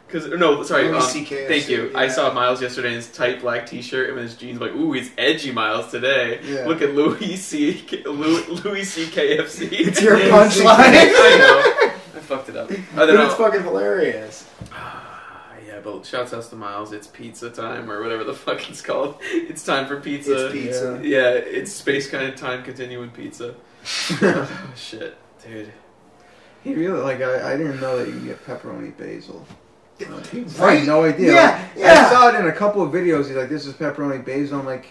Because no, sorry. Um, thank you. I saw Miles yesterday in his tight black T-shirt and his jeans. Like, ooh, he's edgy, Miles today. Yeah. Look at Louis C. Louis, Louis C. KFC. It's your punchline. I know. I fucked it up. I don't it's fucking hilarious. yeah, but shouts out to Miles. It's pizza time or whatever the fuck it's called. It's time for pizza. It's pizza. Yeah, it's space kind of time continuing pizza. oh, shit, dude. He really like I, I didn't know that you can get pepperoni basil. I Right? no idea. Yeah, Like, yeah. I saw it in a couple of videos. He's like, "This is pepperoni basil." I'm like,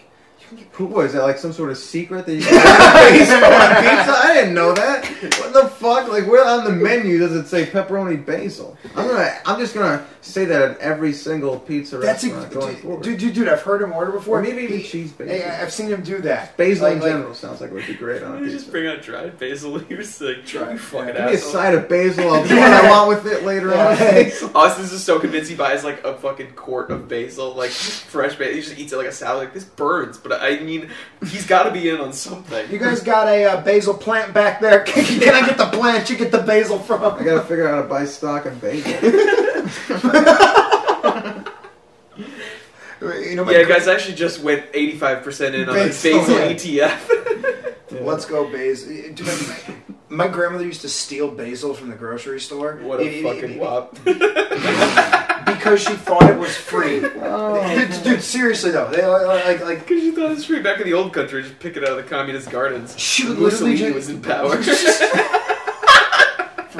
"Who was that? Like some sort of secret that you can get basil on pizza?" I didn't know that. What the fuck? Like, where on the menu does it say pepperoni basil? I'm gonna, I'm just gonna say that at every single pizza That's a, restaurant going dude, forward. dude, dude, dude, I've heard him order before. or maybe even cheese basil. Hey, I've seen him do that. basil Like- in like- general sounds like it would be great on a You just bring out dried basil. You're sick. Dried, You fucking yeah. Give me a side of basil. I'll do what I want with it later on. Yeah. Austin's just so convinced he buys like a fucking quart of basil, like fresh basil. He just eats it like a salad. Like this burns, but I mean, he's got to be in on something. You guys got a uh, basil plant back there? Can, can I get the plant you get the basil from? I gotta figure out how to buy stock in basil. You know, my yeah, gra- guys, I actually just went 85 percent in on a Basil, basil yeah. ETF. Let's go basil. My, my grandmother used to steal basil from the grocery store. What a It- it- fucking it- wop! Because she thought it was free. Oh. dude, dude, seriously though, they like like like Because she thought it was free back in the old country, just pick it out of the communist gardens. she would literally Mussolini was in power.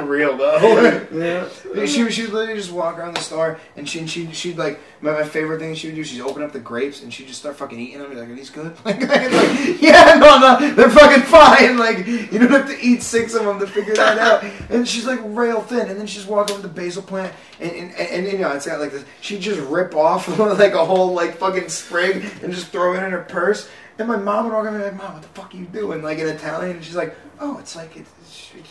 for real though. Yeah. She would she would literally just walk around the store and she she she'd like my, my favorite thing she would do she'd open up the grapes and she'd just start fucking eating them. Be like, are these good? Like, like, yeah, no, no, they're fucking fine. Like you don't have to eat six of them to figure that out. And she's like rail thin, and then she's walking with the basil plant, and and, and, and you know it's got like this. She'd just rip off like a whole like fucking sprig and just throw it in her purse. And my mom would walk over and be like, "Mom, what the fuck are you doing?" Like in Italian, and she's like, "Oh, it's like it's, it's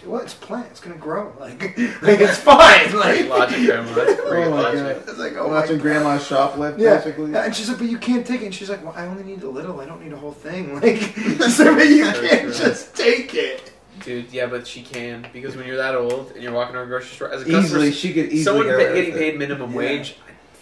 well, it's a plant. It's gonna grow. Like, like it's fine. Like, logic, Grandma. That's great Oh my logic. god. It's like, oh Watching grandma shoplift, yeah. basically. And she's like, but you can't take it. And she's like, well, I only need a little. I don't need a whole thing. Like, she's like, but you can't just take it. Dude, yeah, but she can because when you're that old and you're walking around a grocery store as a Easily, customer, she could easily someone get pa- rid of getting paid minimum Yeah. wage,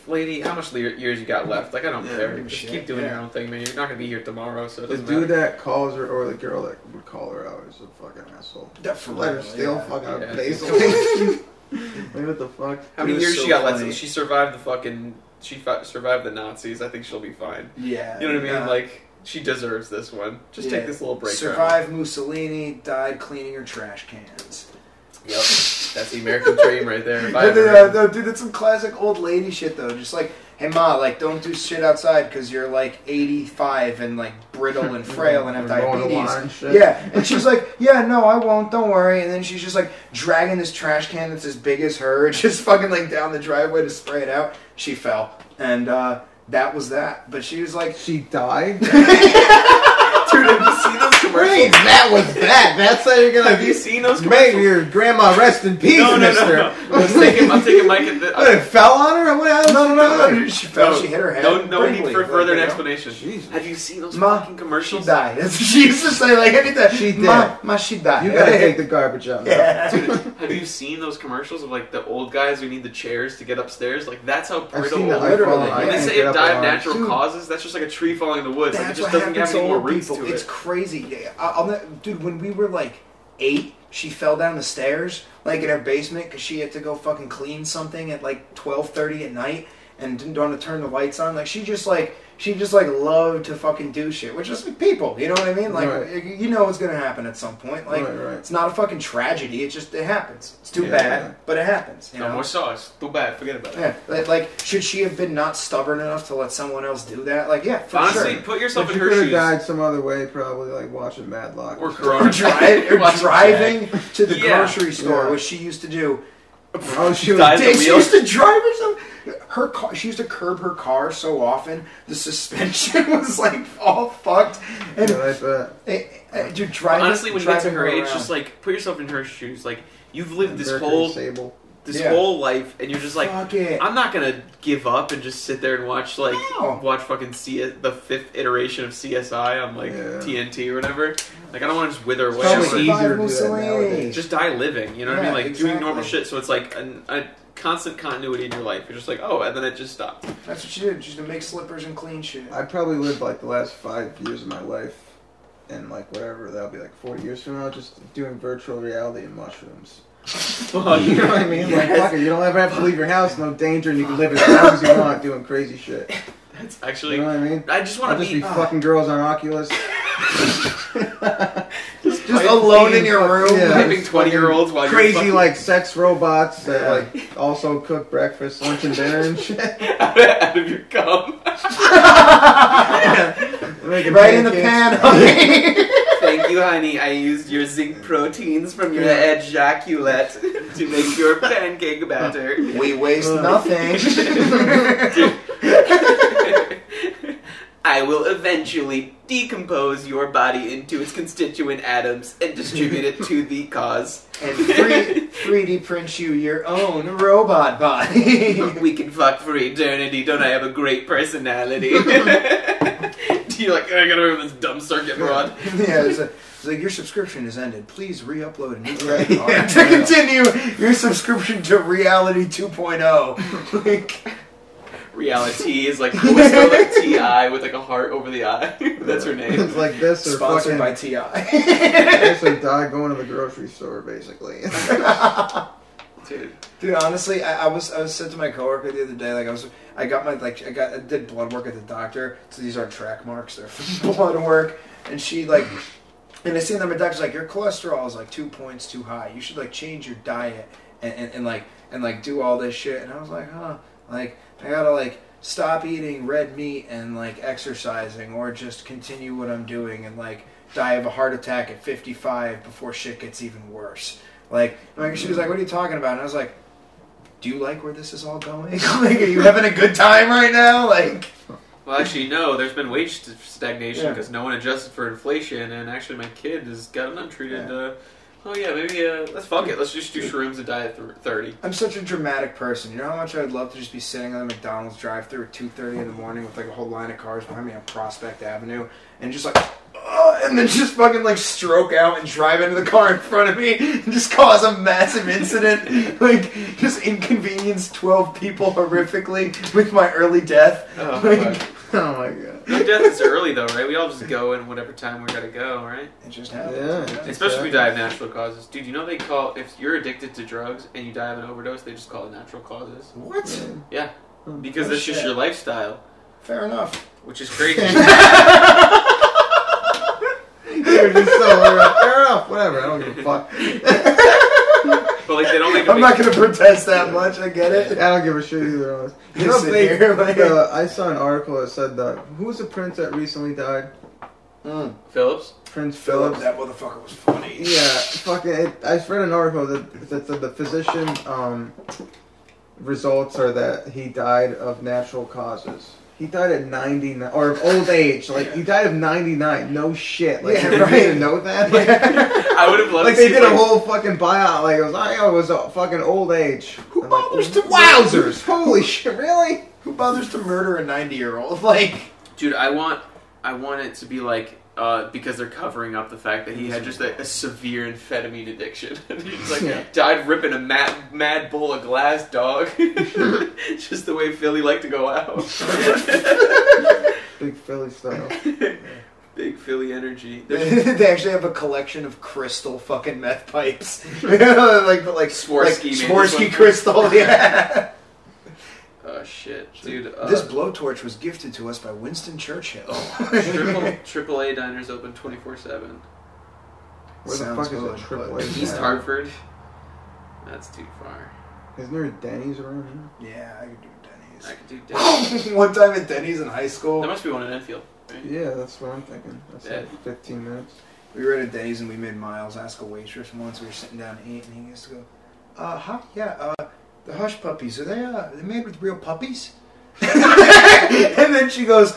lady, how much years you got left? Like I don't Yeah, care. Just shit, keep doing yeah. your own thing, man. You're not gonna be here tomorrow, so it The doesn't dude matter. that calls her, or the girl that would call her out, is a fucking asshole. That for Let her real, steal yeah. fucking Yeah. basil. like, what the fuck? How many It years so she got funny. left? She survived the fucking. She fi- survived the Nazis. I think she'll be fine. Yeah. You know what I mean? Like she deserves this one. Just Yeah. take this little break. Survived Mussolini, died cleaning her trash cans. Yep, that's the American dream right there. If I No, no, dude, that's some classic old lady shit though. Just like, hey ma, like don't do shit outside because you're like 85 and like brittle and frail and have Or mowing the diabetes. and shit. Yeah, and she's like, yeah, no, I won't, don't worry. And then she's just like dragging this trash can that's as big as her, just fucking like down the driveway to spray it out. She fell, and uh, that was that. But she was like, She died? Dude, have you seen those Wait, commercials? that was that. That's how you're gonna. Have you seen those make commercials? your grandma rest in peace, No, no, no, mister. no. I'm taking, I'm taking Mike at the. What, it fell on her? What else? no, no, no, no. She fell. No, she hit her head. No, no need for further you explanation. Jesus. Have you seen those Ma, fucking She commercials? died. That's- She used to say like anything. She did. Ma, ma, she died. You gotta take the garbage out. Yeah. Dude, have you seen those commercials of like the old guys who need the chairs to get upstairs? Like that's how I've brittle. seen that. old- like, Literally. falling- I When they can't say get it up died of on- natural Dude. causes, that's just like a tree falling in the woods. Like it That's just what doesn't happens have to any more old roots people. to It's it. Crazy. I, dude, when we were like eight, she fell down the stairs like in her basement because she had to go fucking clean something at like twelve thirty at night and didn't want to turn the lights on. Like she just like she just like loved to fucking do shit, which is like, people. You know what I mean? Like Right. you know what's gonna happen at some point. Like right, right. it's not a fucking tragedy. It just it happens. It's too Yeah. bad, but it happens. You No know? more sauce. Too bad. Forget about it. Yeah, like, like should she have been not stubborn enough to let someone else do that? Like, yeah, for sure. Honestly, sure. put yourself But in you her could have died some other way, probably like watching Matlock. Or Or, Corona. drive, or driving to the Yeah. grocery store, Yeah. which she used to do. Oh, she was Died She used to drive herself. Her car, she used to curb her car so often. The suspension was like all fucked. And Yeah, I bet. eh, dude, driving. Honestly, when you get to driving her age, around. just like put yourself in her shoes. Like you've lived this Mercury whole Sable. This Yeah. whole life, and you're just like, fuck it. I'm not gonna give up and just sit there and watch like No. watch fucking C- the fifth iteration of CSI on like Yeah. TNT or whatever. Like I don't want to just wither away. Probably Just, easier to do that Mussolini. nowadays. just die living. You know what I mean? Like doing normal shit. So it's like an, a constant continuity in your life. You're just like, oh, and then it just stopped. That's what you did. She used to make slippers and clean shit. I probably lived like the last five years of my life, and like whatever that'll be like forty years from now, just doing virtual reality and mushrooms. Well, You know what I mean? Like fuck it, you don't ever have to leave your house, no danger, and you can live as long as you want doing crazy shit. That's actually. You know what I mean? I just want to just be. be fucking girls on Oculus. Just Pipe- alone in your room. Yeah. Typing twenty year olds while you're Crazy fucking- like sex robots that Yeah. like also cook breakfast, lunch, and dinner and shit. out of your cum. Making right in the pan, honey. Thank you, honey. I used your zinc proteins from your ejaculate to make your pancake batter. we waste Uh. nothing. I will eventually decompose your body into its constituent atoms and distribute it to the cause. and 3, 3D print you your own robot body. We can fuck for eternity. Don't I have a great personality? Do You're like, I gotta remember this dumb circuit broad. yeah, it's, a, it's like your subscription has ended. Please re-upload a new credit Right. card to continue your subscription to Reality 2.0. like, Reality is like, always go like Ti with like a heart over the eye. That's her name. It's like this or sponsored fucking. by Ti. Actually, die going to the grocery store, basically. Dude. Dude, honestly, I, I was I was said to my coworker the other day, like I was I got my like I got I did blood work at the doctor, so these aren't track marks, they're from blood work, and she like. And seen that my doctor's like, your cholesterol is like two points too high. You should like change your diet and, and, and like and like do all this shit. And I was like, huh, like I gotta like stop eating red meat and like exercising, or just continue what I'm doing and like die of a heart attack at 55 before shit gets even worse. Like, like she was like, "What are you talking about?" And I was like, "Do you like where this is all going? like, are you having a good time right now? Like, Well, actually, no. There's been wage st- stagnation Yeah. because no one adjusted for inflation, and actually, my kid has got an untreated. Yeah. Uh, oh yeah, maybe uh, let's fuck it. Let's just do shrooms and die at th- thirty. I'm such a dramatic person. You know how much I'd love to just be sitting on the McDonald's drive-through at 2:30 in the morning with like a whole line of cars behind me on Prospect Avenue, and just like." "Ugh," And then just fucking like stroke out and drive into the car in front of me and just cause a massive incident. Like, just inconvenience 12 people horrifically with my early death. Oh, Like, oh my god. No death is early though, right? We all just go in whatever time we gotta go, right? It just happens. Yeah. Especially if we die of natural causes, dude. You know they call if you're addicted to drugs and you die of an overdose, they just call it natural causes What? Yeah. because Oh, that's just your lifestyle, Fair enough. which is crazy. You're just so fair enough. Whatever. I don't give a fuck. but like they don't make. A I'm big- not gonna protest that much. I get it. I don't give a shit either. Honest. You know, Just sit they, here, like- uh, I saw an article that said that who was the prince that recently died? Mm. Phillips. Prince Philip, Philip. that motherfucker was funny. Yeah, fucking. It, I read an article that, that said the physician um, results are that he died of natural causes. He died at 99, or of old age. Like, he died of 99. No shit. Like, Yeah, you right. didn't know that? Like, I would have loved like to they did like, a whole fucking buyout. Like, it was, oh, it was a fucking old age. Who I'm like, bothers to- Wowzers. Holy shit, really? Who bothers to murder a 90 year old? Like, Dude, I want, I want it to be like, uh, because they're covering up the fact that he had just a, a severe amphetamine addiction. And He's like Yeah. died ripping a mad, mad bowl of glass, dog. just the way Philly liked to go out. Big Philly style. Big Philly energy. They actually have a collection of crystal fucking meth pipes. like, like, Swarovski, like man. Swarovski crystal, yeah. Uh, shit, dude. Uh, this blowtorch was gifted to us by Winston Churchill. triple triple A diners open twenty four seven. Where the Sounds fuck is good, it? Triple A East Diner? Hartford. That's too far. Isn't there a Denny's around here? yeah, I could do Denny's. I could do Denny's. One time at Denny's in high school, there must be one in Enfield. Right? Yeah, that's what I'm thinking. That's Yeah. like 15 minutes. we were at a Denny's and we made Miles ask a waitress once. We were sitting down to eat, and he used to go, "Uh, huh, yeah, uh, the hush puppies are they? Uh, are they made with real puppies?" and then she goes,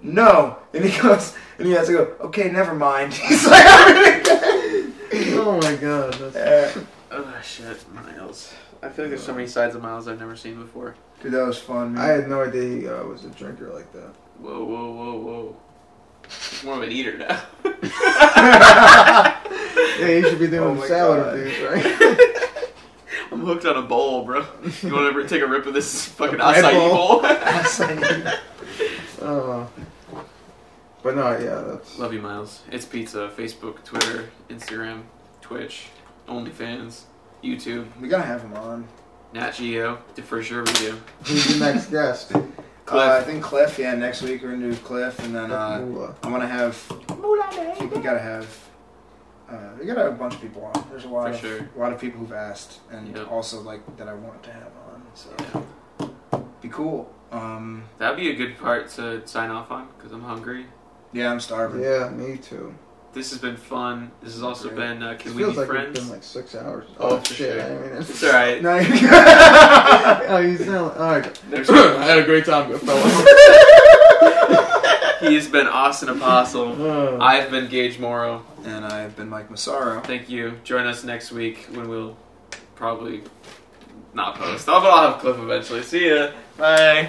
"No," and he goes, and he has to go, "Okay, never mind." He's like, oh my god, that's. uh, Oh shit, Miles. I feel like there's so many sides of Miles I've never seen before. dude, that was fun, man. I had no idea he uh, was a drinker like that. Whoa, whoa, whoa, whoa. He's more of an eater now. Yeah, you should be Oh doing my salad God. reviews, right? I'm hooked on a bowl, bro. You want to ever take a rip of this fucking Red acai Bull? bowl? uh, but no, yeah, that's. Love you, Miles. It's pizza. Facebook, Twitter, Instagram, Twitch, OnlyFans, YouTube, we gotta have him on. Nat Geo, for sure we do. Who's the next guest? Cliff. Uh, I think Cliff. Yeah, next week we're gonna do Cliff, and then uh, Moolah. I want to have. I we gotta have. Uh, we gotta have a bunch of people on. There's a lot For of sure. a lot of people who've asked, and Yep. also like that I want to have on. So Yeah. be cool. Um, That'd be a good part to sign off on because I'm hungry. yeah, I'm starving. Yeah, me too. This has been fun. This has also Great. been uh, Can it We feels Be like Friends? it's been like six hours. Oh, Oh, for shit! sure. I mean, it's, It's alright. No, oh, you sound all right. I had a great time, good fellas. He has been Austin Apostle. Uh, I've been Gage Morrow. And I've been Mike Massaro. Thank you. Join us next week when we'll probably not post. I'll, I'll have Cliff eventually. See ya. Bye.